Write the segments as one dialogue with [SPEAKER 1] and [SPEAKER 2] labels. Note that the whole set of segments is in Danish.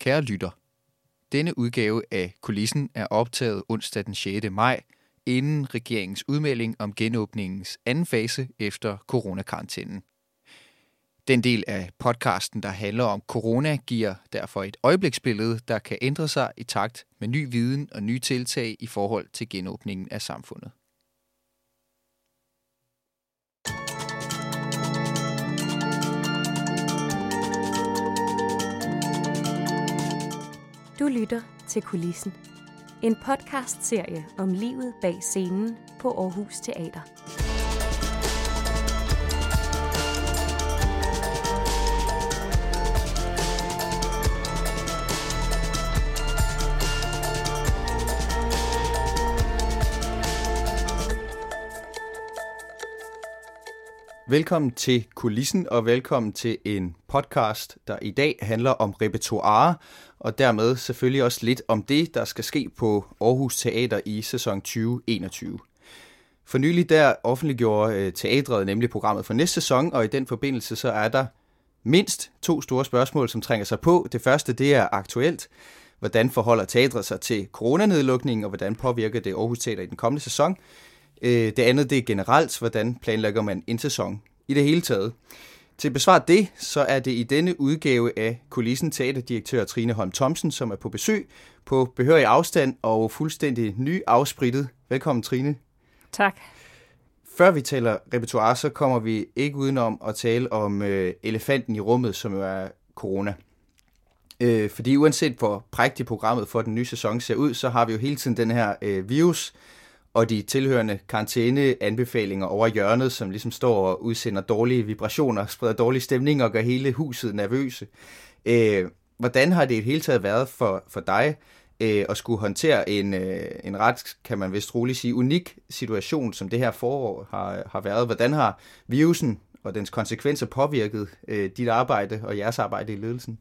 [SPEAKER 1] Kære lytter, denne udgave af Kulissen er optaget onsdag den 6. maj, inden regeringens udmelding om genåbningens anden fase efter coronakarantænen. Den del af podcasten, der handler om corona, giver derfor et øjebliksbillede, der kan ændre sig i takt med ny viden og nye tiltag i forhold til genåbningen af samfundet.
[SPEAKER 2] Du lytter til Kulissen. En podcast-serie om livet bag scenen på Aarhus Teater.
[SPEAKER 1] Velkommen til Kulissen, og velkommen til en podcast, der i dag handler om repertoire, og dermed selvfølgelig også lidt om det, der skal ske på Aarhus Teater i sæson 2021. For nylig der offentliggjorde øh, teatret nemlig programmet for næste sæson, og i den forbindelse så er der mindst to store spørgsmål, som trænger sig på. Det første, det er aktuelt. Hvordan forholder teatret sig til coronanedlukningen, og hvordan påvirker det Aarhus Teater i den kommende sæson? Øh, det andet, det er generelt, hvordan planlægger man en sæson i det hele taget. Til at besvare det, så er det i denne udgave af Kulissen teaterdirektør Trine Holm Thomsen, som er på besøg på behørig afstand og fuldstændig ny afsprittet. Velkommen Trine.
[SPEAKER 3] Tak.
[SPEAKER 1] Før vi taler repertoire, så kommer vi ikke udenom at tale om øh, elefanten i rummet, som jo er corona. Øh, fordi uanset hvor prægtigt programmet for den nye sæson ser ud, så har vi jo hele tiden den her øh, virus, og de tilhørende karantæneanbefalinger over hjørnet, som ligesom står og udsender dårlige vibrationer, spreder dårlig stemning og gør hele huset nervøse. Øh, hvordan har det i hele taget været for, for dig øh, at skulle håndtere en, øh, en ret, kan man vist roligt sige, unik situation, som det her forår har, har været? Hvordan har virusen og dens konsekvenser påvirket øh, dit arbejde og jeres arbejde i ledelsen?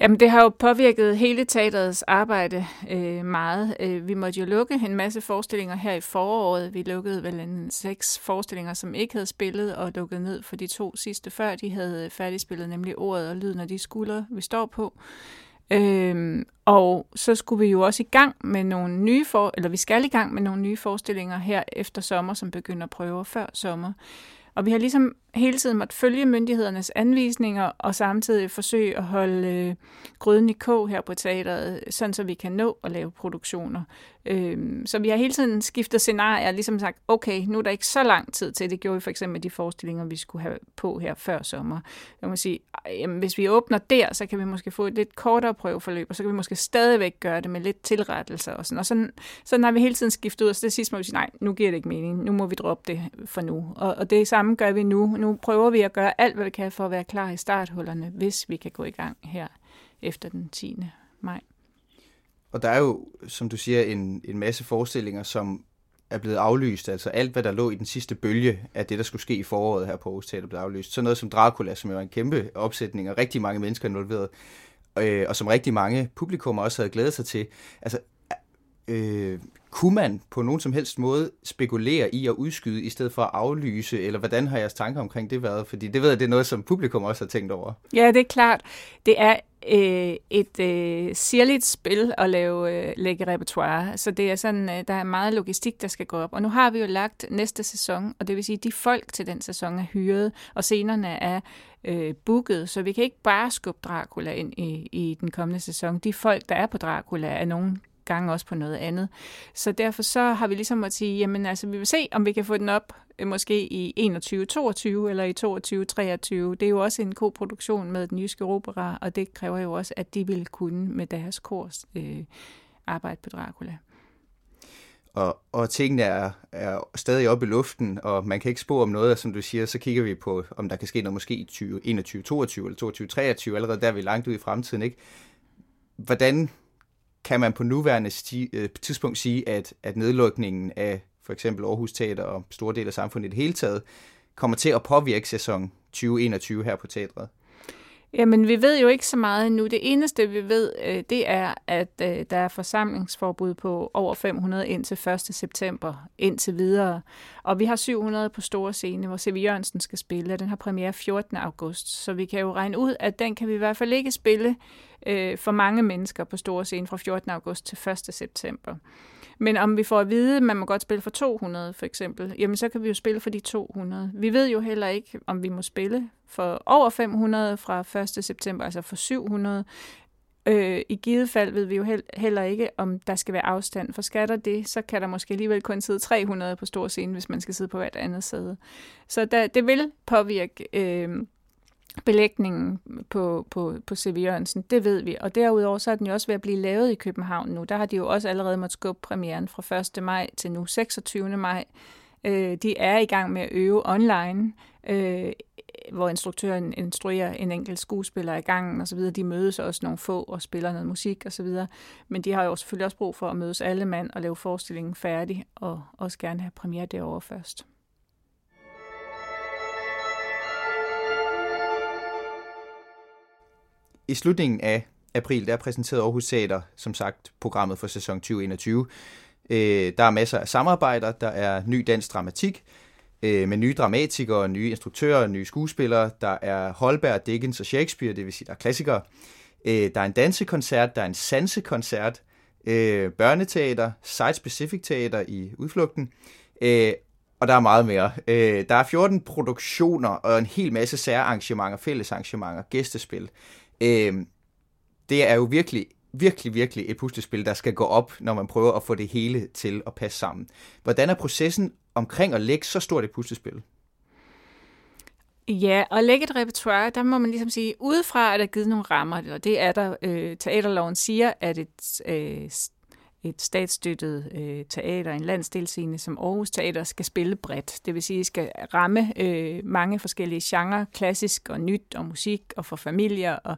[SPEAKER 3] Jamen, det har jo påvirket hele teaterets arbejde øh, meget. Øh, vi måtte jo lukke en masse forestillinger her i foråret. Vi lukkede vel en seks forestillinger, som ikke havde spillet, og lukkede ned for de to sidste før. De havde færdigspillet, nemlig ordet og lyden af de skuldre, vi står på. Øhm, og så skulle vi jo også i gang med nogle nye for, eller vi skal i gang med nogle nye forestillinger her efter sommer, som begynder at prøve før sommer. Og vi har ligesom hele tiden måtte følge myndighedernes anvisninger og samtidig forsøge at holde øh, gryden i kog her på teateret, sådan så vi kan nå at lave produktioner. Øhm, så vi har hele tiden skiftet scenarier, ligesom sagt, okay, nu er der ikke så lang tid til. Det gjorde vi for eksempel med de forestillinger, vi skulle have på her før sommer. Jeg må sige, jamen, hvis vi åbner der, så kan vi måske få et lidt kortere prøveforløb, og så kan vi måske stadigvæk gøre det med lidt tilrettelser og sådan. Og sådan, sådan har vi hele tiden skiftet ud, og så det sidste må vi sige, nej, nu giver det ikke mening, nu må vi droppe det for nu. Og, og det samme gør vi nu. Nu prøver vi at gøre alt, hvad vi kan for at være klar i starthullerne, hvis vi kan gå i gang her efter den 10. maj.
[SPEAKER 1] Og der er jo, som du siger, en, en masse forestillinger, som er blevet aflyst. Altså alt, hvad der lå i den sidste bølge af det, der skulle ske i foråret her på Aarhus Teater, blev aflyst. Så noget som Dracula, som jo er en kæmpe opsætning, og rigtig mange mennesker involveret, øh, og som rigtig mange publikummer også havde glædet sig til. Altså, øh, kunne man på nogen som helst måde spekulere i at udskyde, i stedet for at aflyse, eller hvordan har jeres tanker omkring det været? Fordi det ved jeg, det er noget, som publikum også har tænkt over.
[SPEAKER 3] Ja, det er klart. Det er øh, et øh, sirligt spil at lave øh, lægge repertoire, så det er sådan, øh, der er meget logistik, der skal gå op. Og nu har vi jo lagt næste sæson, og det vil sige, at de folk til den sæson er hyret, og scenerne er øh, booket, så vi kan ikke bare skubbe Dracula ind i, i den kommende sæson. De folk, der er på Dracula, er nogen gange også på noget andet. Så derfor så har vi ligesom at sige, jamen altså, vi vil se, om vi kan få den op øh, måske i 21-22 eller i 22-23. Det er jo også en koproduktion med den jyske opera, og det kræver jo også, at de vil kunne med deres kurs øh, arbejde på Dracula.
[SPEAKER 1] Og, og tingene er, er stadig oppe i luften, og man kan ikke spå om noget, og som du siger, så kigger vi på, om der kan ske noget måske i 2021, 22 eller 22, 23, allerede der er vi langt ud i fremtiden, ikke? Hvordan kan man på nuværende sti, øh, tidspunkt sige, at, at nedlukningen af for eksempel Aarhus Teater og store dele af samfundet i det hele taget kommer til at påvirke sæson 2021 her på teatret?
[SPEAKER 3] Jamen, vi ved jo ikke så meget nu. Det eneste, vi ved, øh, det er, at øh, der er forsamlingsforbud på over 500 indtil 1. september, indtil videre. Og vi har 700 på store scene, hvor C.V. Jørgensen skal spille, og den har premiere 14. august. Så vi kan jo regne ud, at den kan vi i hvert fald ikke spille øh, for mange mennesker på store scene fra 14. august til 1. september. Men om vi får at vide, at man må godt spille for 200 for eksempel, jamen så kan vi jo spille for de 200. Vi ved jo heller ikke, om vi må spille for over 500 fra 1. september, altså for 700. Øh, I givet fald ved vi jo heller ikke, om der skal være afstand. For skatter det, så kan der måske alligevel kun sidde 300 på stor scene, hvis man skal sidde på hvert andet sæde. Så der, det vil påvirke øh, belægningen på, på, på C.V. Jørgensen, det ved vi. Og derudover så er den jo også ved at blive lavet i København nu. Der har de jo også allerede måttet skubbe premieren fra 1. maj til nu 26. maj. Øh, de er i gang med at øve online, øh, hvor instruktøren instruerer en enkelt skuespiller i gangen osv. De mødes også nogle få og spiller noget musik osv. Men de har jo selvfølgelig også brug for at mødes alle mand og lave forestillingen færdig, og også gerne have premiere derovre først.
[SPEAKER 1] I slutningen af april, der præsenterede Aarhus Teater, som sagt, programmet for sæson 2021. Øh, der er masser af samarbejder, der er ny dansk dramatik, øh, med nye dramatikere, nye instruktører, nye skuespillere. Der er Holberg, Dickens og Shakespeare, det vil sige, der er klassikere. Øh, der er en dansekoncert, der er en sansekoncert, øh, børneteater, site-specific teater i udflugten, øh, og der er meget mere. Øh, der er 14 produktioner og en hel masse særarrangementer, fællesarrangementer, gæstespil. Øh, det er jo virkelig, virkelig, virkelig et puslespil, der skal gå op, når man prøver at få det hele til at passe sammen. Hvordan er processen omkring at lægge så stort et puslespil?
[SPEAKER 3] Ja, og lægge et repertoire, der må man ligesom sige, udefra er der givet nogle rammer, og det er der, øh, teaterloven siger, at et, øh, et statsstøttet øh, teater, en landsdelscene som Aarhus Teater, skal spille bredt. Det vil sige, skal ramme øh, mange forskellige genrer, klassisk og nyt og musik og for familier og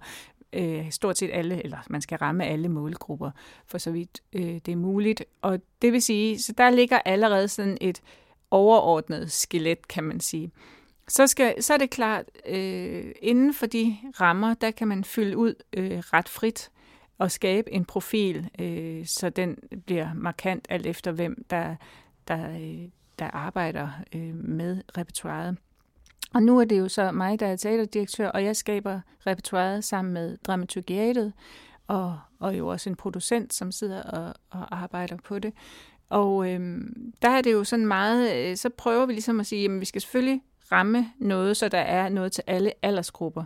[SPEAKER 3] øh, stort set alle, eller man skal ramme alle målgrupper, for så vidt øh, det er muligt. Og det vil sige, så der ligger allerede sådan et overordnet skelet, kan man sige. Så, skal, så er det klart, øh, inden for de rammer, der kan man fylde ud øh, ret frit og skabe en profil, øh, så den bliver markant alt efter, hvem der, der, øh, der arbejder øh, med repertoiret. Og nu er det jo så mig, der er teaterdirektør, og jeg skaber repertoiret sammen med dramaturgiatet, og, og jo også en producent, som sidder og, og arbejder på det. Og øhm, der er det jo sådan meget, øh, så prøver vi ligesom at sige, at vi skal selvfølgelig ramme noget, så der er noget til alle aldersgrupper.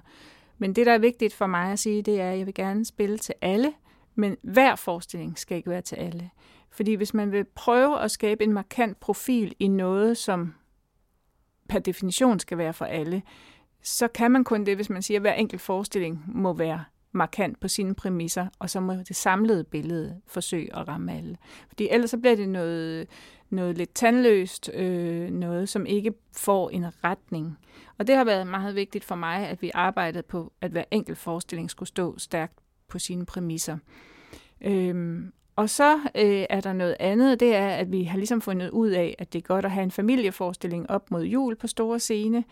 [SPEAKER 3] Men det, der er vigtigt for mig at sige, det er, at jeg vil gerne spille til alle, men hver forestilling skal ikke være til alle. Fordi hvis man vil prøve at skabe en markant profil i noget, som per definition skal være for alle, så kan man kun det, hvis man siger, at hver enkelt forestilling må være markant på sine præmisser, og så må det samlede billede forsøge at ramme alle. Fordi ellers så bliver det noget, noget lidt tandløst, øh, noget som ikke får en retning. Og det har været meget vigtigt for mig, at vi arbejdede på, at hver enkelt forestilling skulle stå stærkt på sine præmisser. Øhm, og så øh, er der noget andet, det er, at vi har ligesom fundet ud af, at det er godt at have en familieforestilling op mod jul på store scene.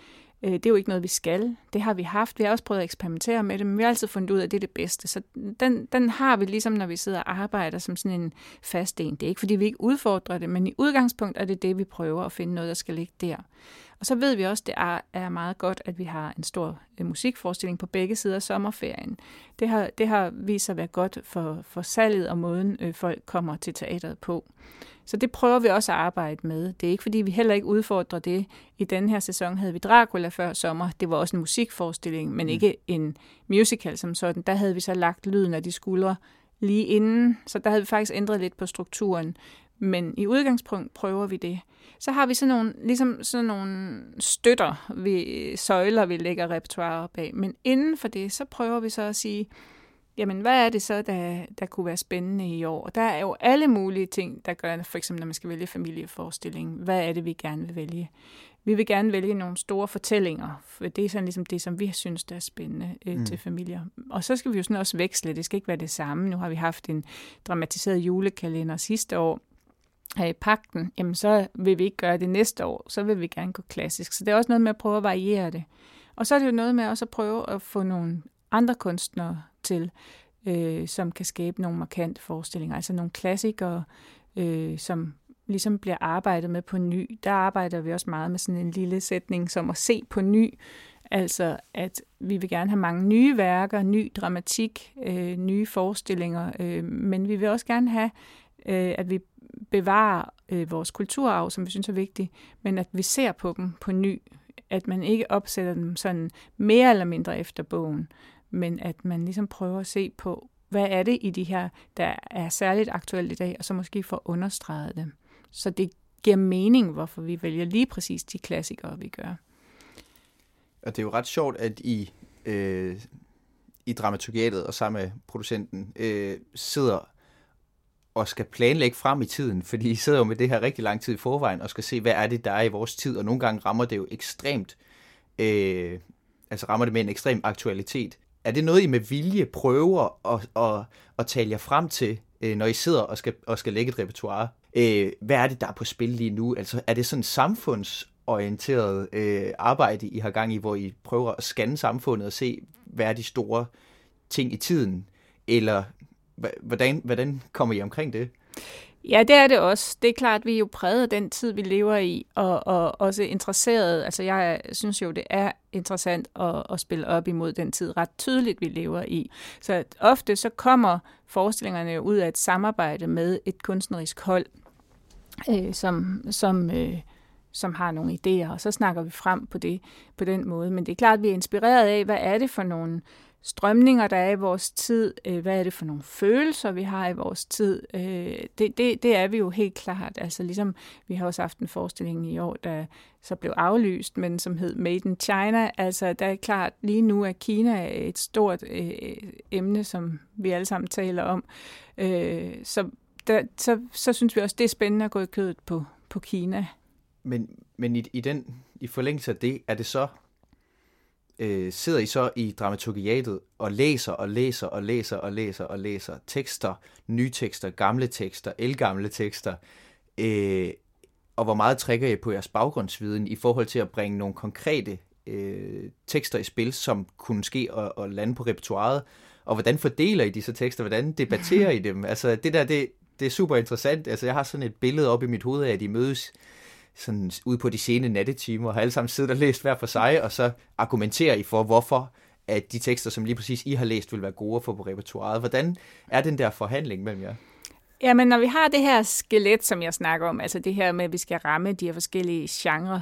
[SPEAKER 3] Øh, det er jo ikke noget, vi skal. Det har vi haft. Vi har også prøvet at eksperimentere med det, men vi har altid fundet ud af, at det er det bedste. Så den, den har vi ligesom, når vi sidder og arbejder som sådan en fast en. Det er ikke, fordi vi ikke udfordrer det, men i udgangspunkt er det det, vi prøver at finde noget, der skal ligge der. Og så ved vi også, at det er, er meget godt, at vi har en stor øh, musikforestilling på begge sider af sommerferien. Det har, det har vist sig at være godt for, for salget og måden, øh, folk kommer til teateret på. Så det prøver vi også at arbejde med. Det er ikke, fordi vi heller ikke udfordrer det. I den her sæson havde vi Dracula før sommer. Det var også en musikforestilling, men mm. ikke en musical som sådan. Der havde vi så lagt lyden af de skuldre lige inden, så der havde vi faktisk ændret lidt på strukturen. Men i udgangspunkt prøver vi det. Så har vi sådan nogle, ligesom sådan nogle støtter, vi, søjler, vi lægger repertoire bag. Men inden for det, så prøver vi så at sige, jamen hvad er det så, der, der kunne være spændende i år? Der er jo alle mulige ting, der gør, for eksempel når man skal vælge familieforestilling. Hvad er det, vi gerne vil vælge? Vi vil gerne vælge nogle store fortællinger, for det er sådan ligesom det, som vi synes, der er spændende øh, mm. til familier. Og så skal vi jo sådan også veksle, det skal ikke være det samme. Nu har vi haft en dramatiseret julekalender sidste år, her i pakten, jamen så vil vi ikke gøre det næste år, så vil vi gerne gå klassisk. Så det er også noget med at prøve at variere det. Og så er det jo noget med også at prøve at få nogle andre kunstnere til, øh, som kan skabe nogle markante forestillinger, altså nogle klassikere, øh, som ligesom bliver arbejdet med på ny. Der arbejder vi også meget med sådan en lille sætning som at se på ny. Altså, at vi vil gerne have mange nye værker, ny dramatik, øh, nye forestillinger, øh, men vi vil også gerne have, øh, at vi bevarer øh, vores kulturarv, som vi synes er vigtig, men at vi ser på dem på ny. At man ikke opsætter dem sådan mere eller mindre efter bogen, men at man ligesom prøver at se på, hvad er det i de her, der er særligt aktuelt i dag, og så måske få understreget dem. Så det giver mening, hvorfor vi vælger lige præcis de klassikere, vi gør.
[SPEAKER 1] Og det er jo ret sjovt, at I øh, i dramaturgiatet og sammen med producenten øh, sidder og skal planlægge frem i tiden, fordi I sidder jo med det her rigtig lang tid i forvejen og skal se, hvad er det, der er i vores tid, og nogle gange rammer det jo ekstremt, øh, altså rammer det med en ekstrem aktualitet. Er det noget, I med vilje prøver at, at, at tale jer frem til, øh, når I sidder og skal, og skal lægge et repertoire? Øh, hvad er det, der er på spil lige nu? Altså, er det sådan samfundsorienteret øh, arbejde, I har gang i, hvor I prøver at scanne samfundet og se, hvad er de store ting i tiden? Eller hvordan, hvordan kommer I omkring det?
[SPEAKER 3] Ja, det er det også. Det er klart, at vi er jo præget af den tid, vi lever i, og, og også interesseret. Altså, jeg synes jo, det er interessant at, at spille op imod den tid ret tydeligt, vi lever i. Så ofte så kommer forestillingerne jo ud af et samarbejde med et kunstnerisk hold, øh, som, som, øh, som har nogle idéer, og så snakker vi frem på det på den måde. Men det er klart, at vi er inspireret af, hvad er det for nogle strømninger, der er i vores tid, øh, hvad er det for nogle følelser, vi har i vores tid, øh, det, det, det er vi jo helt klart. Altså ligesom, vi har også haft en forestilling i år, der så blev aflyst, men som hed Made in China. Altså, der er klart, lige nu er Kina et stort øh, emne, som vi alle sammen taler om. Øh, så, der, så, så synes vi også, det er spændende at gå i kødet på, på Kina.
[SPEAKER 1] Men, men i, i, den, i forlængelse af det, er det så øh, sidder I så i dramaturgiatet og læser og læser og læser og læser og læser tekster, nye tekster, gamle tekster, elgamle tekster, øh, og hvor meget trækker I på jeres baggrundsviden i forhold til at bringe nogle konkrete øh, tekster i spil, som kunne ske og, og lande på repertoiret, og hvordan fordeler I disse tekster, hvordan debatterer I dem? Altså det der, det, det er super interessant. Altså jeg har sådan et billede op i mit hoved af, at I mødes sådan ude på de sene nattetimer, og har alle sammen siddet og læst hver for sig, og så argumenterer I for, hvorfor at de tekster, som lige præcis I har læst, vil være gode at få på repertoireet. Hvordan er den der forhandling mellem jer?
[SPEAKER 3] Jamen, når vi har det her skelet, som jeg snakker om, altså det her med, at vi skal ramme de her forskellige genrer,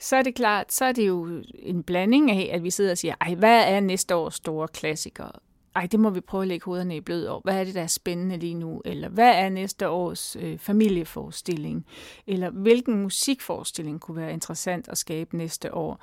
[SPEAKER 3] så er det klart, så er det jo en blanding af, at vi sidder og siger, ej, hvad er næste års store klassikere? Ej, det må vi prøve at lægge hovederne i blød over. Hvad er det, der er spændende lige nu? Eller hvad er næste års øh, familieforestilling? Eller hvilken musikforestilling kunne være interessant at skabe næste år?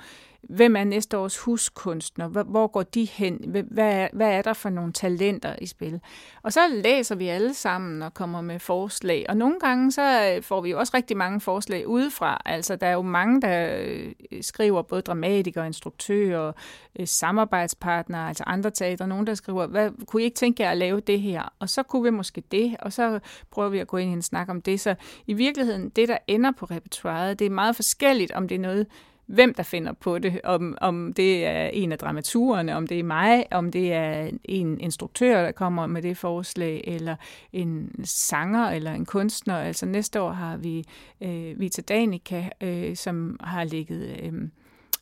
[SPEAKER 3] Hvem er næste års huskunstner? Hvor går de hen? Hvad er, hvad er der for nogle talenter i spil? Og så læser vi alle sammen og kommer med forslag. Og nogle gange så øh, får vi jo også rigtig mange forslag udefra. Altså der er jo mange, der øh, skriver både dramatikere, instruktører, øh, samarbejdspartnere, altså andre teater, Nogen, der skriver, hvad, kunne I ikke tænke jer at lave det her? Og så kunne vi måske det, og så prøver vi at gå ind i en snak om det. Så i virkeligheden, det der ender på repertoireet, det er meget forskelligt, om det er noget, hvem der finder på det, om, om det er en af dramaturerne, om det er mig, om det er en instruktør, der kommer med det forslag, eller en sanger eller en kunstner. Altså næste år har vi øh, Vita Danica, øh, som har ligget øh,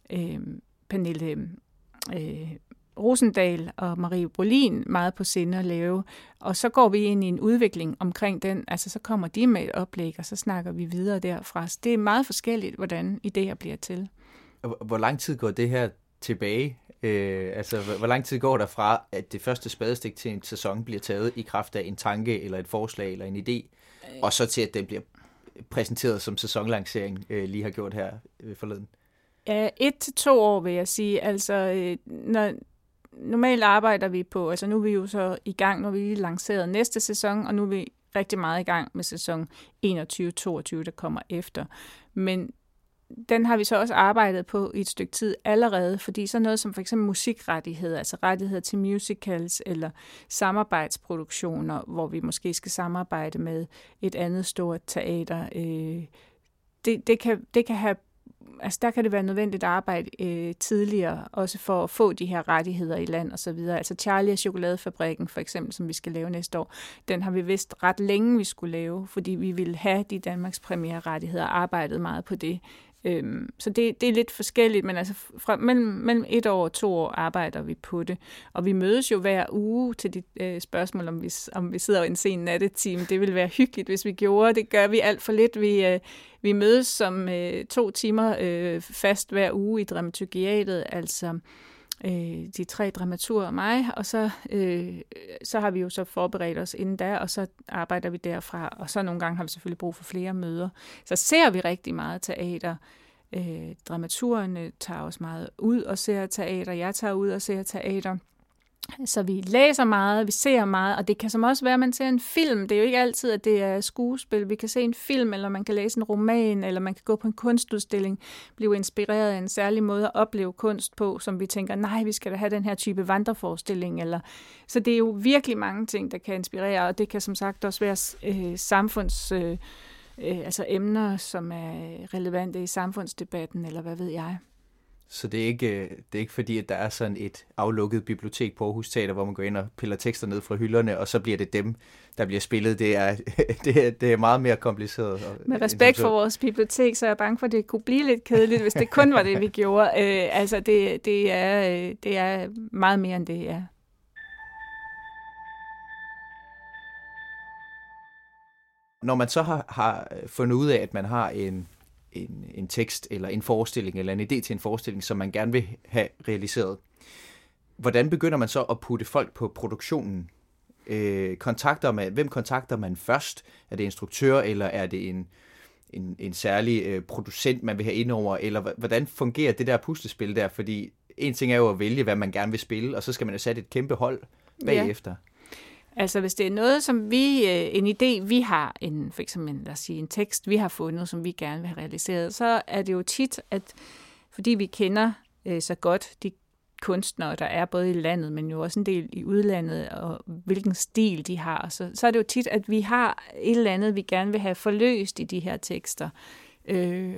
[SPEAKER 3] øh, Pernille øh, Rosendal og Marie Brolin meget på sinde at lave. Og så går vi ind i en udvikling omkring den. Altså så kommer de med et oplæg, og så snakker vi videre derfra. Så det er meget forskelligt, hvordan idéer bliver til.
[SPEAKER 1] Hvor lang tid går det her tilbage? Øh, altså, hvor lang tid går der fra, at det første spadestik til en sæson bliver taget i kraft af en tanke, eller et forslag, eller en idé, og så til, at den bliver præsenteret som sæsonlancering, øh, lige har gjort her øh, forleden?
[SPEAKER 3] Ja, et til to år vil jeg sige. Altså, øh, når, normalt arbejder vi på, altså nu er vi jo så i gang, når vi lige lanceret næste sæson, og nu er vi rigtig meget i gang med sæson 21-22, der kommer efter. Men den har vi så også arbejdet på i et stykke tid allerede, fordi så noget som for eksempel musikrettigheder, altså rettigheder til musicals eller samarbejdsproduktioner, hvor vi måske skal samarbejde med et andet stort teater, øh, det, det, kan, det kan have altså der kan det være nødvendigt at arbejde øh, tidligere, også for at få de her rettigheder i land og så videre. Altså Charlie og Chokoladefabrikken for eksempel, som vi skal lave næste år, den har vi vist ret længe, vi skulle lave, fordi vi ville have de Danmarks premiere rettigheder og arbejdet meget på det. Øhm, så det, det er lidt forskelligt, men altså fra mellem, mellem et år og to år arbejder vi på det. Og vi mødes jo hver uge til de øh, spørgsmål, om vi, om vi sidder i en sen nattetime. Det ville være hyggeligt, hvis vi gjorde. Det gør vi alt for lidt. Vi, øh, vi mødes som øh, to timer øh, fast hver uge i dramaturgiatet, altså øh, de tre dramaturer og mig, og så, øh, så har vi jo så forberedt os inden da, og så arbejder vi derfra, og så nogle gange har vi selvfølgelig brug for flere møder. Så ser vi rigtig meget teater. Øh, dramaturerne tager os meget ud og ser teater, jeg tager ud og ser teater. Så vi læser meget, vi ser meget, og det kan som også være, at man ser en film. Det er jo ikke altid, at det er skuespil. Vi kan se en film, eller man kan læse en roman, eller man kan gå på en kunstudstilling, blive inspireret af en særlig måde at opleve kunst på, som vi tænker, nej, vi skal da have den her type vandreforestilling. Eller... Så det er jo virkelig mange ting, der kan inspirere, og det kan som sagt også være øh, samfunds... Øh, øh, altså emner, som er relevante i samfundsdebatten, eller hvad ved jeg.
[SPEAKER 1] Så det er, ikke, øh, det er ikke fordi, at der er sådan et aflukket bibliotek på Aarhus Teater, hvor man går ind og piller tekster ned fra hylderne, og så bliver det dem, der bliver spillet. Det er, det er, det er meget mere kompliceret.
[SPEAKER 3] Med respekt for vores bibliotek, så er jeg bange for, at det kunne blive lidt kedeligt, hvis det kun var det, vi gjorde. Øh, altså, det, det, er, øh, det er meget mere end det, ja.
[SPEAKER 1] Når man så har, har fundet ud af, at man har en en, en tekst eller en forestilling eller en idé til en forestilling, som man gerne vil have realiseret. Hvordan begynder man så at putte folk på produktionen? Øh, kontakter man, hvem kontakter man først? Er det instruktør, eller er det en, en, en særlig øh, producent, man vil have ind over? Eller hvordan fungerer det der puslespil der? Fordi en ting er jo at vælge, hvad man gerne vil spille, og så skal man have sat et kæmpe hold bagefter. Ja.
[SPEAKER 3] Altså hvis det er noget, som vi, øh, en idé, vi har, en, for eksempel lad os sige, en tekst, vi har fundet, som vi gerne vil have realiseret, så er det jo tit, at fordi vi kender øh, så godt de kunstnere, der er både i landet, men jo også en del i udlandet, og hvilken stil de har, så, så er det jo tit, at vi har et eller andet, vi gerne vil have forløst i de her tekster. Øh,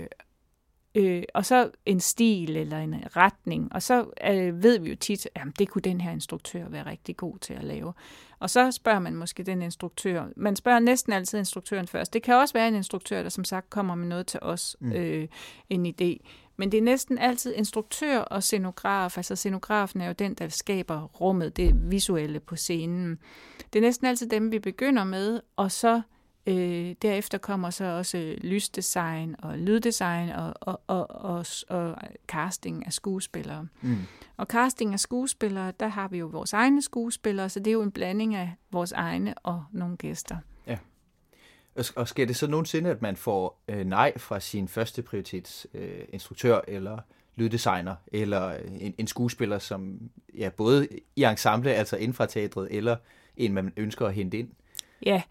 [SPEAKER 3] øh, og så en stil eller en retning, og så øh, ved vi jo tit, at det kunne den her instruktør være rigtig god til at lave. Og så spørger man måske den instruktør. Man spørger næsten altid instruktøren først. Det kan også være en instruktør, der som sagt kommer med noget til os, mm. øh, en idé. Men det er næsten altid instruktør og scenograf. Altså scenografen er jo den, der skaber rummet, det visuelle på scenen. Det er næsten altid dem, vi begynder med, og så Øh, derefter kommer så også lysdesign og lyddesign og, og, og, og, og casting af skuespillere. Mm. Og casting af skuespillere, der har vi jo vores egne skuespillere, så det er jo en blanding af vores egne og nogle gæster.
[SPEAKER 1] Ja. Og sker det så nogensinde, at man får øh, nej fra sin første prioritets øh, instruktør eller lyddesigner, eller en, en skuespiller, som ja, både i ensemble, altså inden fra teatret, eller en, man ønsker at hente ind?
[SPEAKER 3] Ja,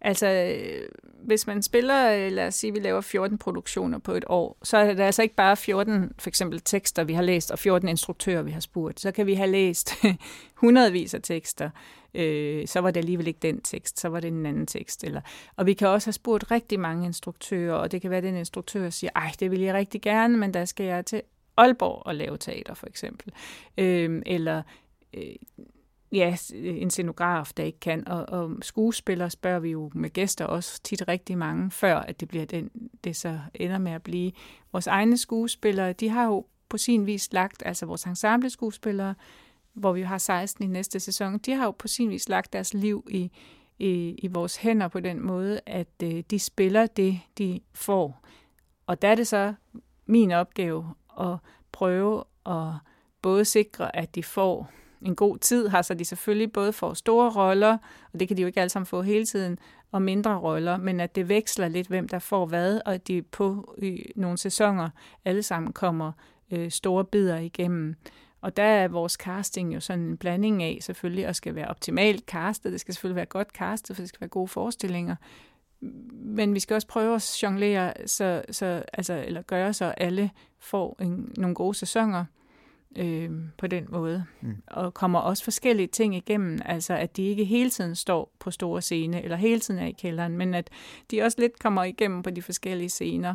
[SPEAKER 3] Altså, øh, hvis man spiller, øh, lad os sige, vi laver 14 produktioner på et år, så er det altså ikke bare 14 for eksempel tekster, vi har læst, og 14 instruktører, vi har spurgt. Så kan vi have læst hundredvis af tekster. Øh, så var det alligevel ikke den tekst, så var det en anden tekst. Eller, og vi kan også have spurgt rigtig mange instruktører, og det kan være, at den instruktør siger, ej, det vil jeg rigtig gerne, men der skal jeg til Aalborg og lave teater, for eksempel. Øh, eller øh, ja, øh, en scenograf, der ikke kan. Og, og skuespillere spørger vi jo med gæster også tit rigtig mange, før at det bliver den, det så ender med at blive. Vores egne skuespillere, de har jo på sin vis lagt, altså vores ensemble skuespillere, hvor vi har 16 i næste sæson, de har jo på sin vis lagt deres liv i, i, i vores hænder på den måde, at øh, de spiller det, de får. Og der er det så min opgave at prøve at både sikre, at de får en god tid har, så de selvfølgelig både får store roller, og det kan de jo ikke alle sammen få hele tiden, og mindre roller, men at det veksler lidt, hvem der får hvad, og at de på i nogle sæsoner alle sammen kommer øh, store bidder igennem. Og der er vores casting jo sådan en blanding af selvfølgelig, at skal være optimalt castet, det skal selvfølgelig være godt castet, for det skal være gode forestillinger, men vi skal også prøve at jonglere, så, så, altså, eller gøre så alle får en, nogle gode sæsoner øh, på den måde. Mm. Og kommer også forskellige ting igennem, altså at de ikke hele tiden står på store scene, eller hele tiden er i kælderen, men at de også lidt kommer igennem på de forskellige scener.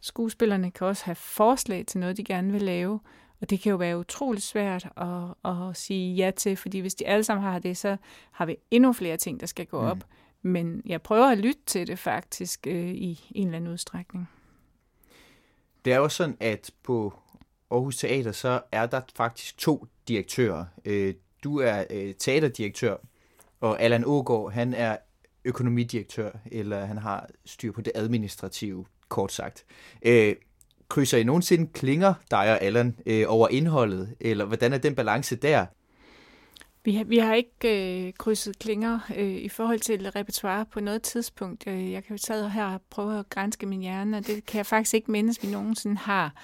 [SPEAKER 3] Skuespillerne kan også have forslag til noget, de gerne vil lave, og det kan jo være utroligt svært at, at sige ja til, fordi hvis de alle sammen har det, så har vi endnu flere ting, der skal gå mm. op. Men jeg prøver at lytte til det faktisk øh, i en eller anden udstrækning.
[SPEAKER 1] Det er jo sådan, at på Aarhus Teater, så er der faktisk to direktører. Øh, du er øh, teaterdirektør, og Allan Ågaard, han er økonomidirektør, eller han har styr på det administrative, kort sagt. Øh, krydser I nogensinde klinger, dig og Allan, øh, over indholdet, eller hvordan er den balance der?
[SPEAKER 3] Vi har, vi har ikke øh, krydset klinger øh, i forhold til repertoire på noget tidspunkt. Øh, jeg kan jo tage her og prøve at grænske min hjerne, og det kan jeg faktisk ikke mindes, vi nogensinde har.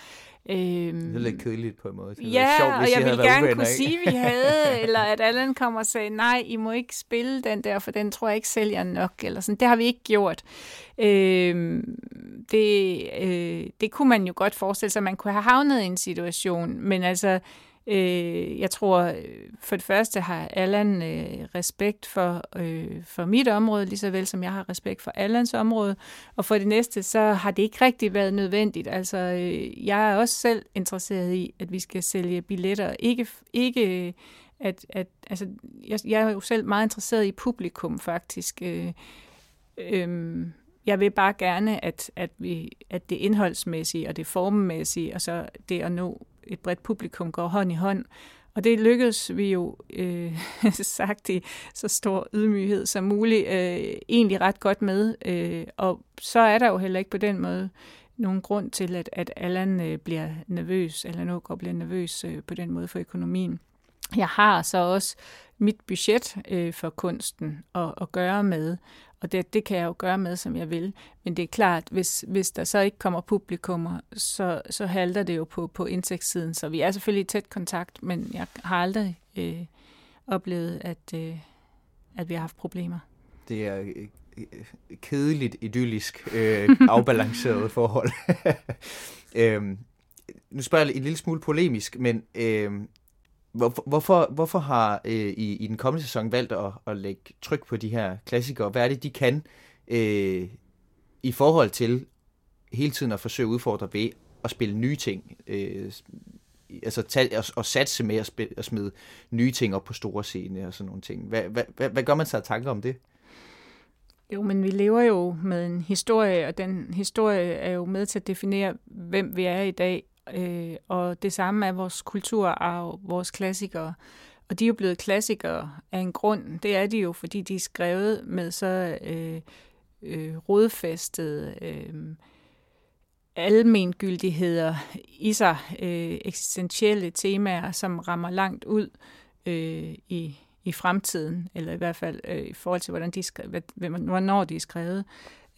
[SPEAKER 1] Øhm, det er lidt kedeligt på en måde.
[SPEAKER 3] Det ja, sjovt, og jeg ville gerne kunne sige, at vi havde, eller at Allan kom og sagde, nej, I må ikke spille den der, for den tror jeg ikke sælger nok. Eller sådan. Det har vi ikke gjort. Øhm, det, øh, det kunne man jo godt forestille sig, man kunne have havnet i en situation, men altså, Øh, jeg tror, øh, for det første har Allan øh, respekt for, øh, for mit område, lige så vel som jeg har respekt for Allans område. Og for det næste, så har det ikke rigtig været nødvendigt. Altså, øh, jeg er også selv interesseret i, at vi skal sælge billetter. Ikke, ikke øh, at, at altså, jeg, jeg er jo selv meget interesseret i publikum, faktisk. Øh, øh, jeg vil bare gerne, at, at, vi, at det indholdsmæssige og det formmæssige, og så det at nå et bredt publikum går hånd i hånd. Og det lykkedes vi jo, øh, sagt i så stor ydmyghed som muligt, øh, egentlig ret godt med. Øh, og så er der jo heller ikke på den måde nogen grund til, at, at Allan øh, bliver nervøs, eller Någaard bliver nervøs øh, på den måde for økonomien. Jeg har så også mit budget øh, for kunsten at, at gøre med, og det, det kan jeg jo gøre med, som jeg vil. Men det er klart, hvis, hvis der så ikke kommer publikummer, så, så halter det jo på, på indtægtssiden. Så vi er selvfølgelig i tæt kontakt, men jeg har aldrig øh, oplevet, at, øh, at vi har haft problemer.
[SPEAKER 1] Det er øh, øh kedeligt, idyllisk, øh, afbalanceret forhold. øh, nu spørger jeg en lille smule polemisk, men øh, Hvorfor, hvorfor, hvorfor har øh, I, i den kommende sæson valgt at, at lægge tryk på de her klassikere? Hvad er det, de kan øh, i forhold til hele tiden at forsøge at udfordre ved at spille nye ting? Øh, altså tage, og, og satse med at, spille, at smide nye ting op på store scener og sådan nogle ting. Hvad, hvad, hvad, hvad gør man sig af tanker om det?
[SPEAKER 3] Jo, men vi lever jo med en historie, og den historie er jo med til at definere, hvem vi er i dag. Øh, og det samme er vores kulturarv, vores klassikere. Og de er jo blevet klassikere af en grund. Det er de jo, fordi de er skrevet med så øh, øh, rodfæstede øh, almengyldigheder i sig, øh, eksistentielle temaer, som rammer langt ud øh, i, i fremtiden, eller i hvert fald øh, i forhold til, hvordan de skrevet, hvornår de er skrevet.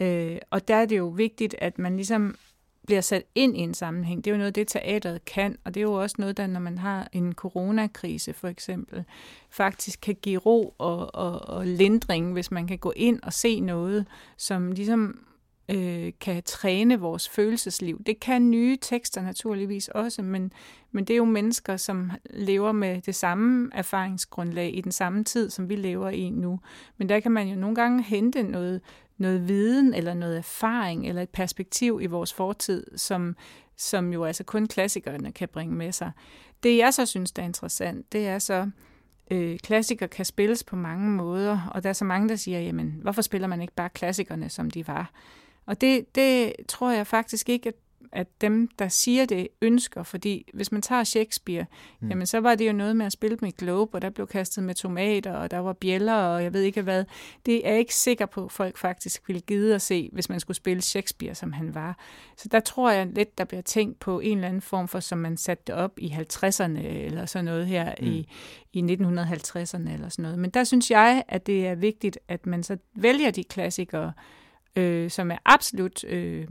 [SPEAKER 3] Øh, og der er det jo vigtigt, at man ligesom bliver sat ind i en sammenhæng. Det er jo noget, det teateret kan, og det er jo også noget, der, når man har en coronakrise for eksempel, faktisk kan give ro og, og, og lindring, hvis man kan gå ind og se noget, som ligesom øh, kan træne vores følelsesliv. Det kan nye tekster naturligvis også, men, men det er jo mennesker, som lever med det samme erfaringsgrundlag i den samme tid, som vi lever i nu. Men der kan man jo nogle gange hente noget noget viden eller noget erfaring eller et perspektiv i vores fortid, som, som jo altså kun klassikerne kan bringe med sig. Det jeg så synes, der er interessant, det er så, øh, klassikere kan spilles på mange måder, og der er så mange, der siger, jamen, hvorfor spiller man ikke bare klassikerne, som de var? Og det, det tror jeg faktisk ikke, at at dem, der siger det, ønsker. Fordi hvis man tager Shakespeare, mm. jamen så var det jo noget med at spille med globe, og der blev kastet med tomater, og der var bjæller, og jeg ved ikke hvad. Det er jeg ikke sikker på, at folk faktisk ville gide at se, hvis man skulle spille Shakespeare, som han var. Så der tror jeg lidt, der bliver tænkt på en eller anden form for, som man satte det op i 50'erne, eller sådan noget her mm. i, i 1950'erne, eller sådan noget. Men der synes jeg, at det er vigtigt, at man så vælger de klassikere, øh, som er absolut øh,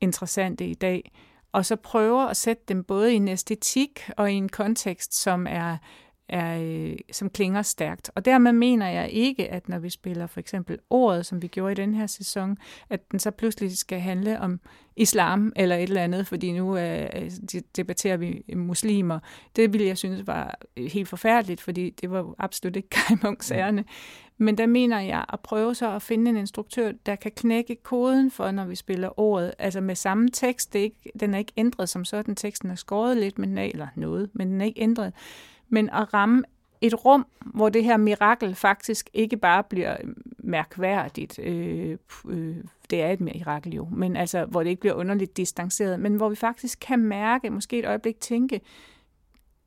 [SPEAKER 3] interessante i dag, og så prøver at sætte dem både i en æstetik og i en kontekst, som er er, øh, som klinger stærkt. Og dermed mener jeg ikke, at når vi spiller for eksempel ordet, som vi gjorde i den her sæson, at den så pludselig skal handle om islam eller et eller andet, fordi nu øh, debatterer vi muslimer. Det ville jeg synes var helt forfærdeligt, fordi det var absolut ikke Kai Munks ærne. Men der mener jeg at prøve så at finde en instruktør, der kan knække koden for, når vi spiller ordet. Altså med samme tekst, det er ikke, den er ikke ændret som sådan, teksten er skåret lidt, men, eller noget, men den er ikke ændret men at ramme et rum, hvor det her mirakel faktisk ikke bare bliver mærkværdigt. Øh, øh, det er et mirakel jo, men altså, hvor det ikke bliver underligt distanceret, men hvor vi faktisk kan mærke, måske et øjeblik tænke,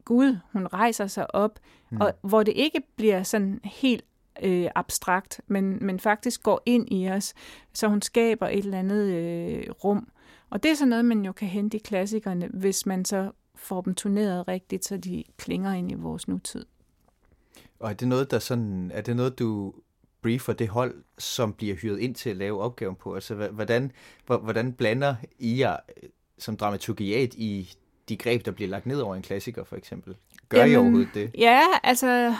[SPEAKER 3] Gud, hun rejser sig op, mm. og hvor det ikke bliver sådan helt øh, abstrakt, men, men faktisk går ind i os, så hun skaber et eller andet øh, rum. Og det er sådan noget, man jo kan hente i klassikerne, hvis man så får dem turneret rigtigt, så de klinger ind i vores nutid.
[SPEAKER 1] Og er det noget, der sådan, er det noget, du briefer det hold, som bliver hyret ind til at lave opgaven på? Altså, hvordan, hvordan blander I jer øh, som dramaturgiat i de greb, der bliver lagt ned over en klassiker, for eksempel? Gør Jamen, I overhovedet det?
[SPEAKER 3] Ja, altså,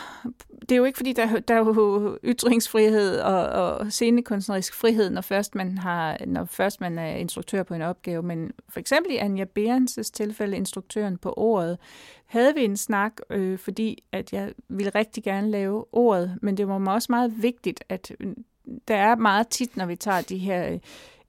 [SPEAKER 3] det er jo ikke fordi, der, der er jo ytringsfrihed og, og scenekunstnerisk frihed, når først, man har, når først man er instruktør på en opgave. Men for eksempel i Anja Berens tilfælde, instruktøren på ordet, havde vi en snak, øh, fordi at jeg ville rigtig gerne lave ordet, men det var mig også meget vigtigt, at der er meget tit, når vi tager de her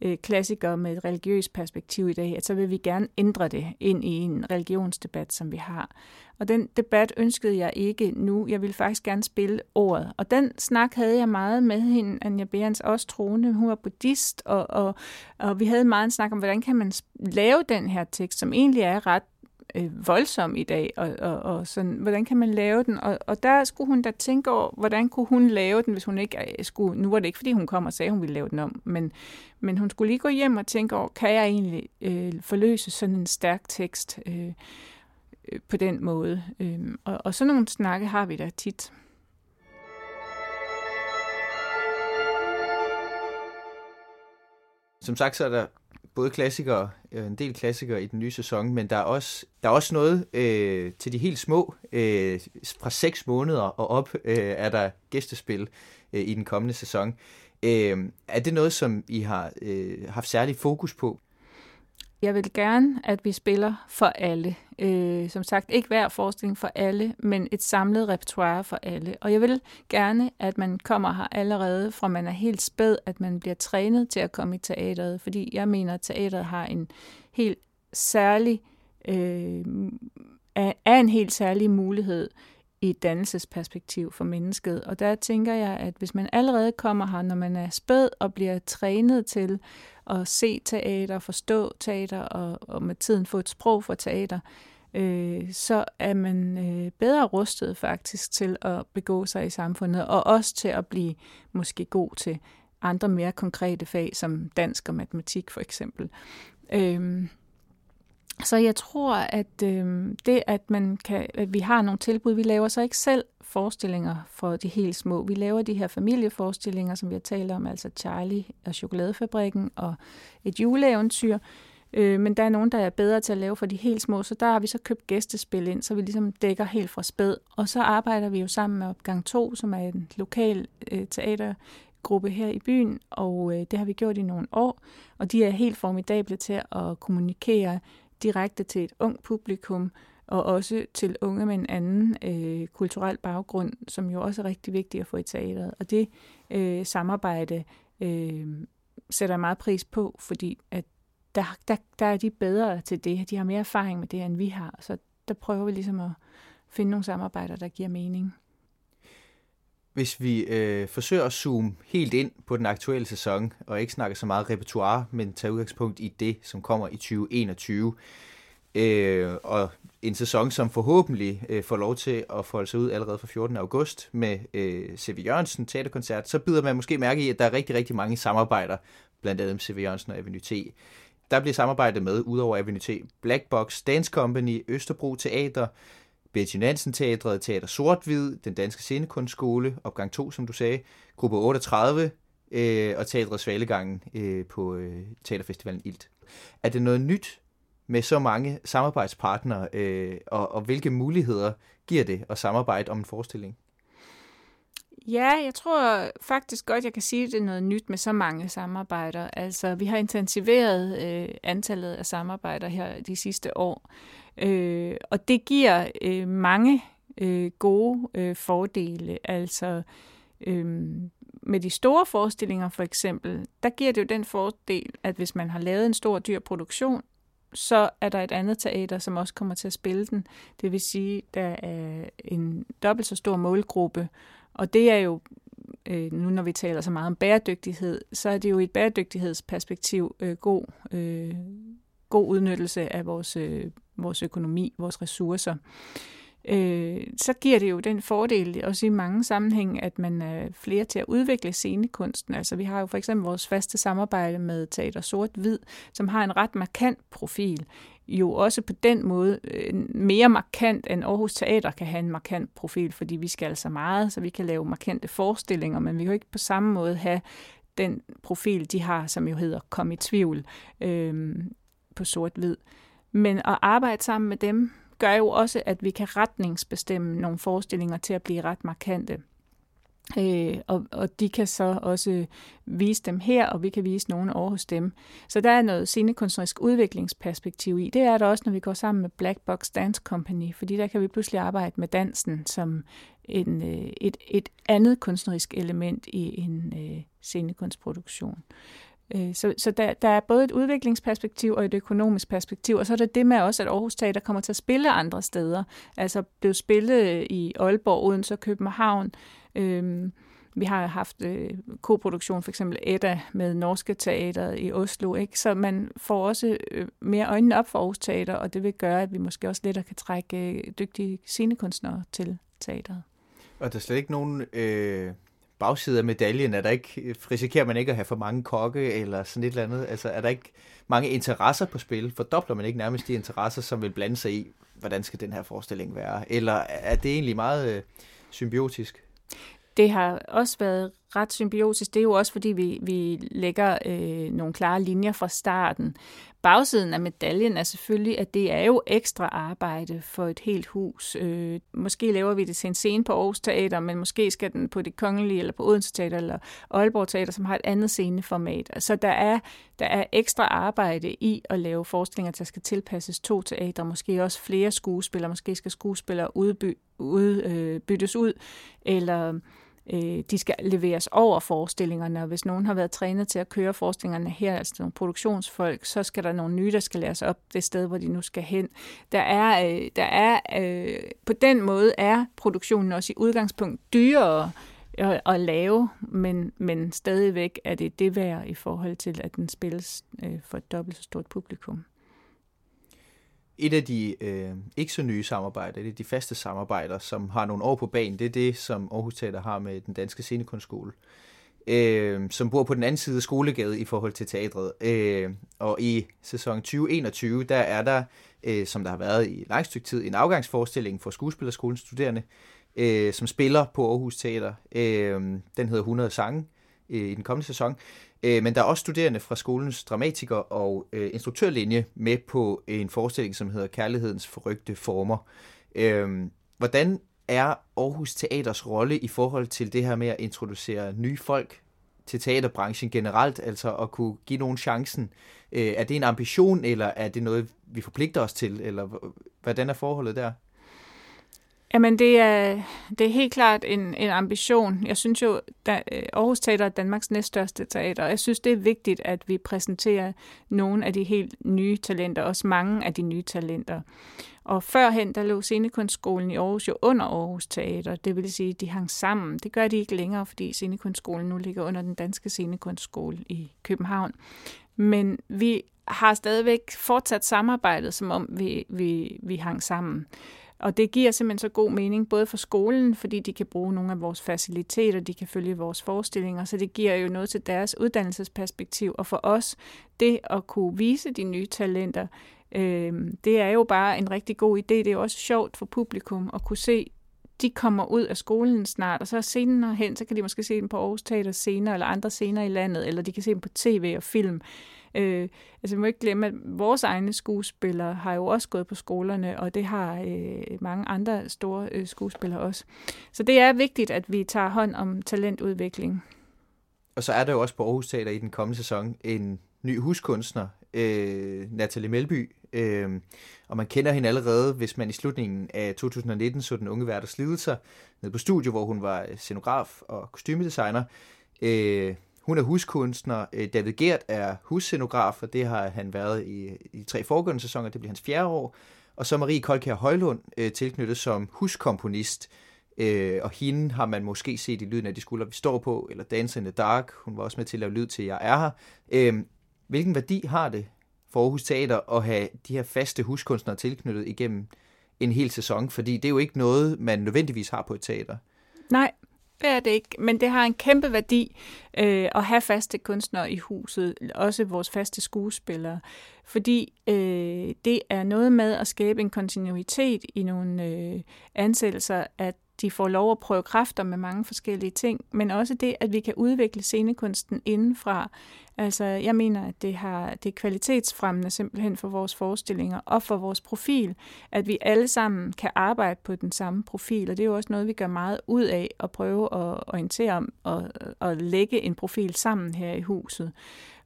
[SPEAKER 3] øh, klassikere med et religiøst perspektiv i dag, at så vil vi gerne ændre det ind i en religionsdebat, som vi har. Og den debat ønskede jeg ikke nu. Jeg ville faktisk gerne spille ordet. Og den snak havde jeg meget med hende, Anja Berens, også troende. Hun var buddhist, og, og, og vi havde meget en snak om, hvordan kan man lave den her tekst, som egentlig er ret øh, voldsom i dag, og, og, og sådan, hvordan kan man lave den? Og, og der skulle hun da tænke over, hvordan kunne hun lave den, hvis hun ikke øh, skulle, nu var det ikke, fordi hun kom og sagde, hun ville lave den om, men, men hun skulle lige gå hjem og tænke over, kan jeg egentlig øh, forløse sådan en stærk tekst øh, øh på den måde? Øh, og, og sådan nogle snakke har vi da tit.
[SPEAKER 1] Som sagt, så er der både klassikere, øh, en del klassikere i den nye sæson, men der er også, der er også noget øh, til de helt små. Øh, fra 6 måneder og op øh, er der gæstespil øh, i den kommende sæson. Øh, er det noget, som I har øh, haft særlig fokus på?
[SPEAKER 3] Jeg vil gerne, at vi spiller for alle. Øh, som sagt, ikke hver forestilling for alle, men et samlet repertoire for alle. Og jeg vil gerne, at man kommer her allerede fra man er helt spæd, at man bliver trænet til at komme i teateret, fordi jeg mener, at teateret har en helt særlig, øh, er en helt særlig mulighed i et dannelsesperspektiv for mennesket. Og der tænker jeg, at hvis man allerede kommer her, når man er spæd og bliver trænet til at se teater, forstå teater og, og med tiden få et sprog for teater, øh, så er man øh, bedre rustet faktisk til at begå sig i samfundet, og også til at blive måske god til andre mere konkrete fag, som dansk og matematik for eksempel. Øh, så jeg tror, at øh, det, at, man kan, at vi har nogle tilbud, vi laver så ikke selv forestillinger for de helt små. Vi laver de her familieforestillinger, som vi har talt om, altså Charlie og Chokoladefabrikken og et juleeventyr. Øh, men der er nogen, der er bedre til at lave for de helt små, så der har vi så købt gæstespil ind, så vi ligesom dækker helt fra spæd. Og så arbejder vi jo sammen med Opgang 2, som er en lokal øh, teatergruppe her i byen, og øh, det har vi gjort i nogle år. Og de er helt formidable til at kommunikere direkte til et ung publikum, og også til unge med en anden øh, kulturel baggrund, som jo også er rigtig vigtigt at få i teateret. Og det øh, samarbejde øh, sætter jeg meget pris på, fordi at der, der, der er de bedre til det. De har mere erfaring med det, end vi har. Så der prøver vi ligesom at finde nogle samarbejder, der giver mening.
[SPEAKER 1] Hvis vi øh, forsøger at zoome helt ind på den aktuelle sæson, og ikke snakke så meget repertoire, men tage udgangspunkt i det, som kommer i 2021, øh, og en sæson, som forhåbentlig øh, får lov til at folde sig ud allerede fra 14. august med øh, C.V. Jørgensen teaterkoncert, så bider man måske mærke i, at der er rigtig, rigtig mange samarbejder, blandt andet C.V. Jørgensen og Avenue T. Der bliver samarbejdet med, udover Avenue T, Black Box, Dance Company, Østerbro Teater, Betty Nansen Teatret, Teater Sort-Hvid, Den Danske Scenekunstskole, opgang 2, som du sagde, gruppe 38 øh, og Teatret Svalegangen øh, på øh, Teaterfestivalen Ilt. Er det noget nyt med så mange samarbejdspartnere, øh, og, og hvilke muligheder giver det at samarbejde om en forestilling?
[SPEAKER 3] Ja, jeg tror faktisk godt, jeg kan sige, at det er noget nyt med så mange samarbejder. Altså, vi har intensiveret øh, antallet af samarbejder her de sidste år, øh, og det giver øh, mange øh, gode øh, fordele. Altså, øh, med de store forestillinger for eksempel, der giver det jo den fordel, at hvis man har lavet en stor dyr produktion, så er der et andet teater, som også kommer til at spille den. Det vil sige, der er en dobbelt så stor målgruppe, og det er jo øh, nu når vi taler så meget om bæredygtighed, så er det jo et bæredygtighedsperspektiv øh, god, øh, god udnyttelse af vores, øh, vores økonomi, vores ressourcer. Øh, så giver det jo den fordel også i mange sammenhænge, at man er flere til at udvikle scenekunsten. Altså vi har jo for eksempel vores faste samarbejde med Teater Sort-Hvid, som har en ret markant profil jo også på den måde øh, mere markant, end Aarhus Teater kan have en markant profil, fordi vi skal altså meget, så vi kan lave markante forestillinger, men vi kan jo ikke på samme måde have den profil, de har, som jo hedder Kom i tvivl øh, på sort-hvid. Men at arbejde sammen med dem gør jo også, at vi kan retningsbestemme nogle forestillinger til at blive ret markante. Øh, og, og de kan så også vise dem her, og vi kan vise nogle over hos dem. Så der er noget scenekunstnerisk udviklingsperspektiv i. Det er der også, når vi går sammen med Black Box Dance Company, fordi der kan vi pludselig arbejde med dansen som en, øh, et, et andet kunstnerisk element i en øh, scenekunstproduktion. Øh, så, så der, der er både et udviklingsperspektiv og et økonomisk perspektiv, og så er det det med også, at Aarhus Teater kommer til at spille andre steder. Altså blev spillet i Aalborg, Odense og København, Øhm, vi har haft øh, koproduktion, for eksempel Edda med Norske Teater i Oslo, ikke? så man får også øh, mere øjnene op for Aarhus Teater, og det vil gøre, at vi måske også lettere kan trække øh, dygtige scenekunstnere til teateret.
[SPEAKER 1] Og der er slet ikke nogen øh, bagside af medaljen? Er der ikke, risikerer man ikke at have for mange kokke eller sådan et eller andet? Altså er der ikke mange interesser på spil? Fordobler man ikke nærmest de interesser, som vil blande sig i, hvordan skal den her forestilling være? Eller er det egentlig meget øh, symbiotisk?
[SPEAKER 3] Det har også været ret symbiotisk. Det er jo også, fordi vi, vi lægger øh, nogle klare linjer fra starten. Bagsiden af medaljen er selvfølgelig, at det er jo ekstra arbejde for et helt hus. Øh, måske laver vi det til en scene på Aarhus Teater, men måske skal den på det kongelige, eller på Odense Teater, eller Aalborg Teater, som har et andet sceneformat. Så der er, der er ekstra arbejde i at lave forestillinger, der skal tilpasses to teater, måske også flere skuespillere, måske skal skuespillere udby, ud, øh, byttes ud, eller øh, de skal leveres over forestillingerne, og hvis nogen har været trænet til at køre forestillingerne her, altså nogle produktionsfolk, så skal der nogle nye, der skal læres op det sted, hvor de nu skal hen. Der er, øh, der er øh, på den måde er produktionen også i udgangspunkt dyrere at, at lave, men, men stadigvæk er det det værd i forhold til, at den spilles øh, for et dobbelt så stort publikum.
[SPEAKER 1] Et af de øh, ikke så nye samarbejder, det er de faste samarbejder, som har nogle år på banen, det er det, som Aarhus Teater har med den danske scenekunstskole, øh, som bor på den anden side af skolegade i forhold til teatret. Øh, og i sæson 2021, der er der, øh, som der har været i lang stykke tid, en afgangsforestilling for skuespillerskolens studerende, øh, som spiller på Aarhus Teater. Øh, den hedder 100 sange øh, i den kommende sæson. Øh, men der er også studerende fra skolens dramatiker- og øh, instruktørlinje med på en forestilling, som hedder Kærlighedens forrygte former. Øh, hvordan er Aarhus Teaters rolle i forhold til det her med at introducere nye folk til teaterbranchen generelt, altså at kunne give nogen chancen? Øh, er det en ambition, eller er det noget, vi forpligter os til, eller hvordan er forholdet der?
[SPEAKER 3] Jamen, det er, det er helt klart en, en ambition. Jeg synes jo, at øh, Aarhus Teater er Danmarks næststørste teater, og jeg synes, det er vigtigt, at vi præsenterer nogle af de helt nye talenter, også mange af de nye talenter. Og førhen, der lå Scenekunstskolen i Aarhus jo under Aarhus Teater, det vil sige, at de hang sammen. Det gør de ikke længere, fordi Scenekunstskolen nu ligger under den danske Scenekunstskole i København. Men vi har stadigvæk fortsat samarbejdet, som om vi, vi, vi hang sammen. Og det giver simpelthen så god mening, både for skolen, fordi de kan bruge nogle af vores faciliteter, de kan følge vores forestillinger, så det giver jo noget til deres uddannelsesperspektiv. Og for os, det at kunne vise de nye talenter, øh, det er jo bare en rigtig god idé. Det er jo også sjovt for publikum at kunne se, de kommer ud af skolen snart, og så senere hen, så kan de måske se dem på Aarhus Teater senere, eller andre scener i landet, eller de kan se dem på tv og film. Øh, Øh, altså vi må ikke glemme, at vores egne skuespillere har jo også gået på skolerne, og det har øh, mange andre store øh, skuespillere også. Så det er vigtigt, at vi tager hånd om talentudvikling.
[SPEAKER 1] Og så er der jo også på Aarhus Teater i den kommende sæson en ny huskunstner, øh, Natalie Melby, øh, og man kender hende allerede, hvis man i slutningen af 2019 så den unge værters lidelser nede på studio, hvor hun var scenograf og kostymedesigner. Øh, hun er huskunstner. Øh, David Gert er husscenograf, og det har han været i, i tre foregående sæsoner. Det bliver hans fjerde år. Og så Marie Kolkær Højlund øh, tilknyttet som huskomponist. Øh, og hende har man måske set i Lyden af de skuldre, vi står på, eller Dance in the Dark. Hun var også med til at lave lyd til Jeg er her. Øh, hvilken værdi har det for Aarhus Teater at have de her faste huskunstnere tilknyttet igennem en hel sæson? Fordi det er jo ikke noget, man nødvendigvis har på et teater.
[SPEAKER 3] Nej, det er det ikke, men det har en kæmpe værdi øh, at have faste kunstnere i huset, også vores faste skuespillere, fordi øh, det er noget med at skabe en kontinuitet i nogle øh, ansættelser, at de får lov at prøve kræfter med mange forskellige ting, men også det, at vi kan udvikle scenekunsten indenfra. Altså, jeg mener, at det, har, det er kvalitetsfremmende simpelthen for vores forestillinger og for vores profil, at vi alle sammen kan arbejde på den samme profil, og det er jo også noget, vi gør meget ud af at prøve at orientere om og, og lægge en profil sammen her i huset.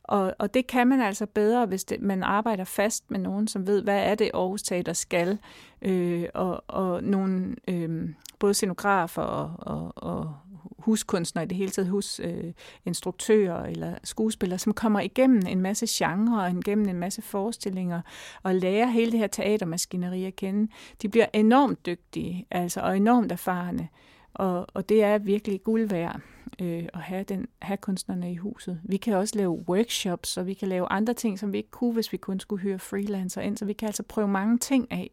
[SPEAKER 3] Og, og det kan man altså bedre, hvis det, man arbejder fast med nogen, som ved, hvad er det Aarhus Teater skal, øh, og, og nogle øh, både scenografer og, og, og huskunstnere, i det hele taget husinstruktører øh, eller skuespillere, som kommer igennem en masse genrer og igennem en masse forestillinger og lærer hele det her teatermaskineri at kende. De bliver enormt dygtige altså, og enormt erfarne, og, og det er virkelig guld værd øh, at have, den, have kunstnerne i huset. Vi kan også lave workshops, og vi kan lave andre ting, som vi ikke kunne, hvis vi kun skulle høre freelancer ind. Så vi kan altså prøve mange ting af,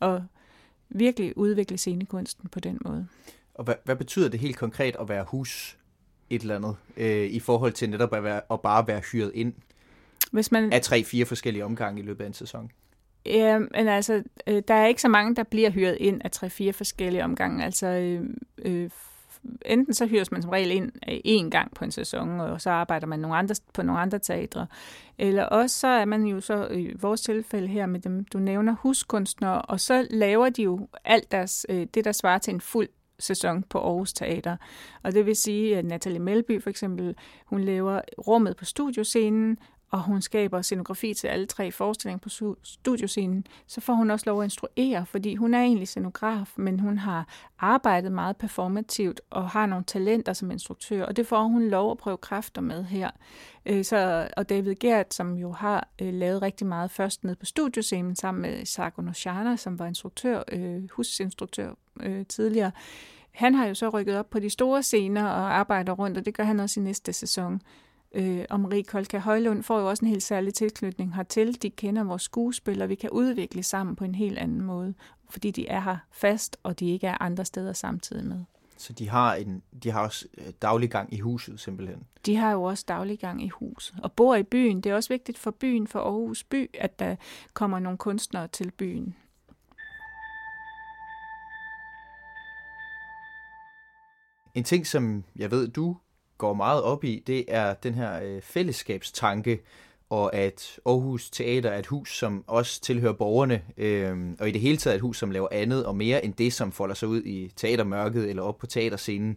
[SPEAKER 3] og virkelig udvikle scenekunsten på den måde.
[SPEAKER 1] Og hvad, hvad betyder det helt konkret at være hus et eller andet, øh, i forhold til netop at, være, at bare være hyret ind Hvis man... af tre-fire forskellige omgange i løbet af en sæson?
[SPEAKER 3] Ja, men altså, øh, der er ikke så mange, der bliver hyret ind af tre-fire forskellige omgange. Altså, øh, øh, enten så hyres man som regel ind én gang på en sæson, og så arbejder man nogle andre, på nogle andre teatre. Eller også så er man jo så i vores tilfælde her med dem, du nævner, huskunstnere, og så laver de jo alt deres, øh, det, der svarer til en fuld sæson på Aarhus Teater. Og det vil sige, at Natalie Melby for eksempel, hun laver rummet på studioscenen, og hun skaber scenografi til alle tre forestillinger på studioscenen, så får hun også lov at instruere, fordi hun er egentlig scenograf, men hun har arbejdet meget performativt og har nogle talenter som instruktør, og det får hun lov at prøve kræfter med her. Øh, så, og David Gert, som jo har øh, lavet rigtig meget først ned på studioscenen sammen med Sargon Oshana, som var instruktør, øh, husinstruktør tidligere, han har jo så rykket op på de store scener og arbejder rundt, og det gør han også i næste sæson. Øh, og Marie Kolka Højlund får jo også en helt særlig tilknytning hertil. De kender vores skuespillere, vi kan udvikle sammen på en helt anden måde, fordi de er her fast, og de ikke er andre steder samtidig med.
[SPEAKER 1] Så de har, en, de har også øh, daglig gang i huset simpelthen?
[SPEAKER 3] De har jo også daglig gang i huset og bor i byen. Det er også vigtigt for byen, for Aarhus by, at der kommer nogle kunstnere til byen.
[SPEAKER 1] En ting, som jeg ved, du går meget op i, det er den her øh, fællesskabstanke, og at Aarhus Teater er et hus, som også tilhører borgerne, øh, og i det hele taget et hus, som laver andet og mere end det, som folder sig ud i teatermørket eller op på teaterscenen.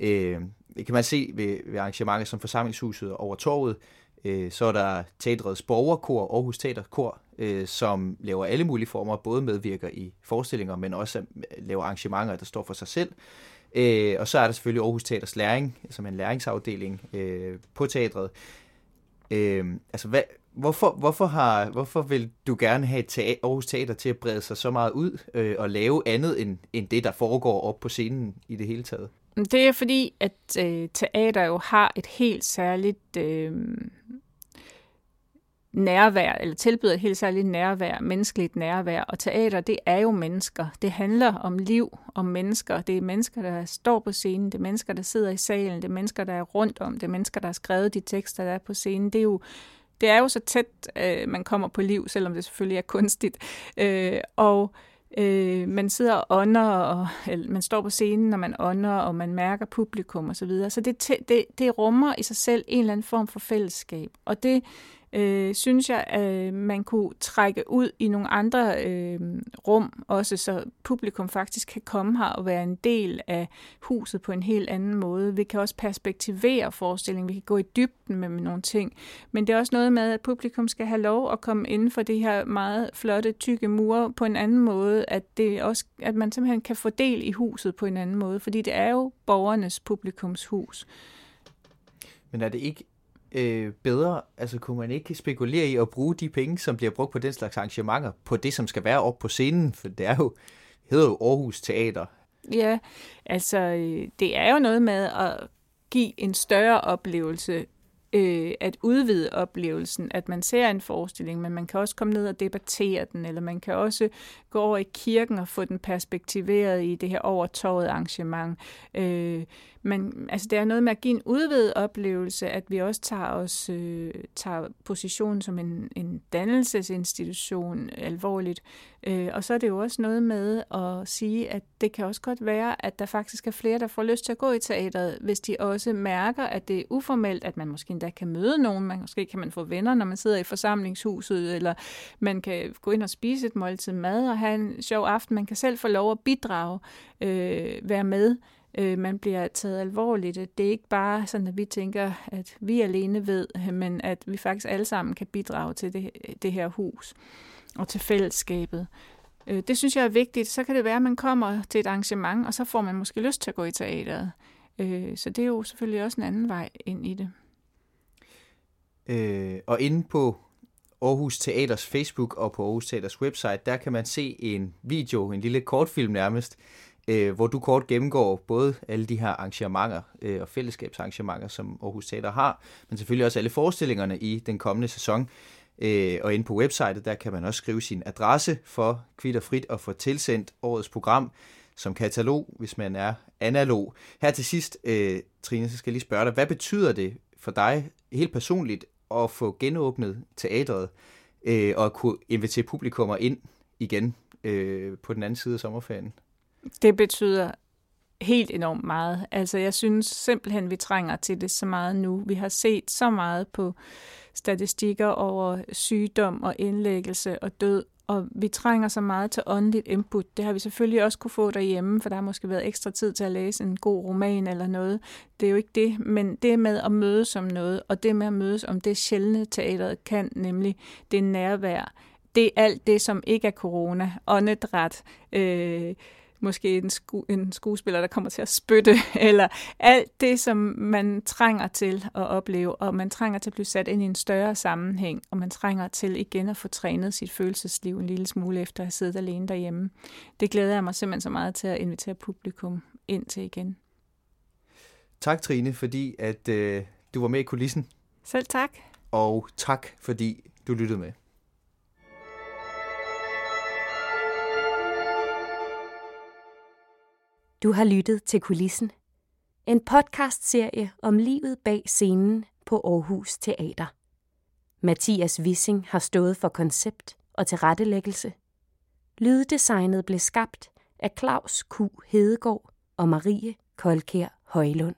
[SPEAKER 1] Øh, det kan man se ved, ved arrangementer som forsamlingshuset over torvet. Øh, så er der teatrets borgerkor, Aarhus Teaterkor, øh, som laver alle mulige former, både medvirker i forestillinger, men også øh, laver arrangementer, der står for sig selv. Øh, og så er der selvfølgelig Aarhus Teaters Læring, som er en læringsafdeling øh, på teatret. Øh, altså, hvad, hvorfor, hvorfor, har, hvorfor vil du gerne have teater, Aarhus Teater til at brede sig så meget ud øh, og lave andet end, end det, der foregår op på scenen i det hele taget?
[SPEAKER 3] Det er fordi, at øh, teater jo har et helt særligt øh, nærvær, eller tilbyder et helt særligt nærvær, menneskeligt nærvær. Og teater, det er jo mennesker. Det handler om liv, om mennesker. Det er mennesker, der står på scenen. Det er mennesker, der sidder i salen. Det er mennesker, der er rundt om. Det er mennesker, der har skrevet de tekster, der er på scenen. Det er jo, det er jo så tæt, øh, man kommer på liv, selvom det selvfølgelig er kunstigt. Øh, og øh, man sidder og ånder, og eller, man står på scenen, når man ånder, og man mærker publikum osv. Så, videre. så det, det, det rummer i sig selv en eller anden form for fællesskab. Og det øh, øh, synes jeg, at man kunne trække ud i nogle andre øh, rum, også så publikum faktisk kan komme her og være en del af huset på en helt anden måde. Vi kan også perspektivere forestillingen, vi kan gå i dybden med, med nogle ting, men det er også noget med, at publikum skal have lov at komme inden for det her meget flotte, tykke mure på en anden måde, at, det også, at man simpelthen kan få del i huset på en anden måde, fordi det er jo borgernes publikumshus.
[SPEAKER 1] Men er det ikke øh, bedre? Altså kunne man ikke spekulere i at bruge de penge, som bliver brugt på den slags arrangementer, på det, som skal være op på scenen? For det er jo, hedder jo Aarhus Teater.
[SPEAKER 3] Ja, altså øh, det er jo noget med at give en større oplevelse øh, at udvide oplevelsen, at man ser en forestilling, men man kan også komme ned og debattere den, eller man kan også gå over i kirken og få den perspektiveret i det her overtorvet arrangement. Øh, men altså, det er noget med at give en udvidet oplevelse, at vi også tager os øh, tager positionen som en, en dannelsesinstitution alvorligt. Øh, og så er det jo også noget med at sige, at det kan også godt være, at der faktisk er flere, der får lyst til at gå i teateret, hvis de også mærker, at det er uformelt, at man måske endda kan møde nogen, man måske kan man få venner, når man sidder i forsamlingshuset, eller man kan gå ind og spise et måltid mad og have en sjov aften. Man kan selv få lov at bidrage, øh, være med øh, man bliver taget alvorligt. Det er ikke bare sådan, at vi tænker, at vi alene ved, men at vi faktisk alle sammen kan bidrage til det, det her hus og til fællesskabet. Øh, det synes jeg er vigtigt. Så kan det være, at man kommer til et arrangement, og så får man måske lyst til at gå i teateret. Øh, så det er jo selvfølgelig også en anden vej ind i det.
[SPEAKER 1] Øh, og inde på Aarhus Teaters Facebook og på Aarhus Teaters website, der kan man se en video, en lille kortfilm nærmest, øh, hvor du kort gennemgår både alle de her arrangementer øh, og fællesskabsarrangementer, som Aarhus Teater har, men selvfølgelig også alle forestillingerne i den kommende sæson. Øh, og inde på websitet, der kan man også skrive sin adresse for kvitt og frit og få tilsendt årets program som katalog, hvis man er analog. Her til sidst, øh, Trine, så skal jeg lige spørge dig, hvad betyder det for dig helt personligt at få genåbnet teatret øh, og at kunne invitere publikummer ind igen øh, på den anden side af sommerferien?
[SPEAKER 3] Det betyder helt enormt meget. Altså, jeg synes simpelthen, vi trænger til det så meget nu. Vi har set så meget på statistikker over sygdom og indlæggelse og død, og vi trænger så meget til åndeligt input. Det har vi selvfølgelig også kunne få derhjemme, for der har måske været ekstra tid til at læse en god roman eller noget. Det er jo ikke det, men det med at mødes om noget, og det med at mødes om det sjældne teateret kan, nemlig det nærvær. Det er alt det, som ikke er corona, åndedræt, øh, måske en, sku, en skuespiller, der kommer til at spytte, eller alt det, som man trænger til at opleve, og man trænger til at blive sat ind i en større sammenhæng, og man trænger til igen at få trænet sit følelsesliv en lille smule efter at have siddet alene derhjemme. Det glæder jeg mig simpelthen så meget til at invitere publikum ind til igen.
[SPEAKER 1] Tak Trine, fordi at øh, du var med i kulissen.
[SPEAKER 3] Selv tak.
[SPEAKER 1] Og tak, fordi du lyttede med.
[SPEAKER 2] Du har lyttet til Kulissen. En podcastserie om livet bag scenen på Aarhus Teater. Mathias Wissing har stået for koncept og tilrettelæggelse. Lyddesignet blev skabt af Claus Q. Hedegaard og Marie Kolkær Højlund.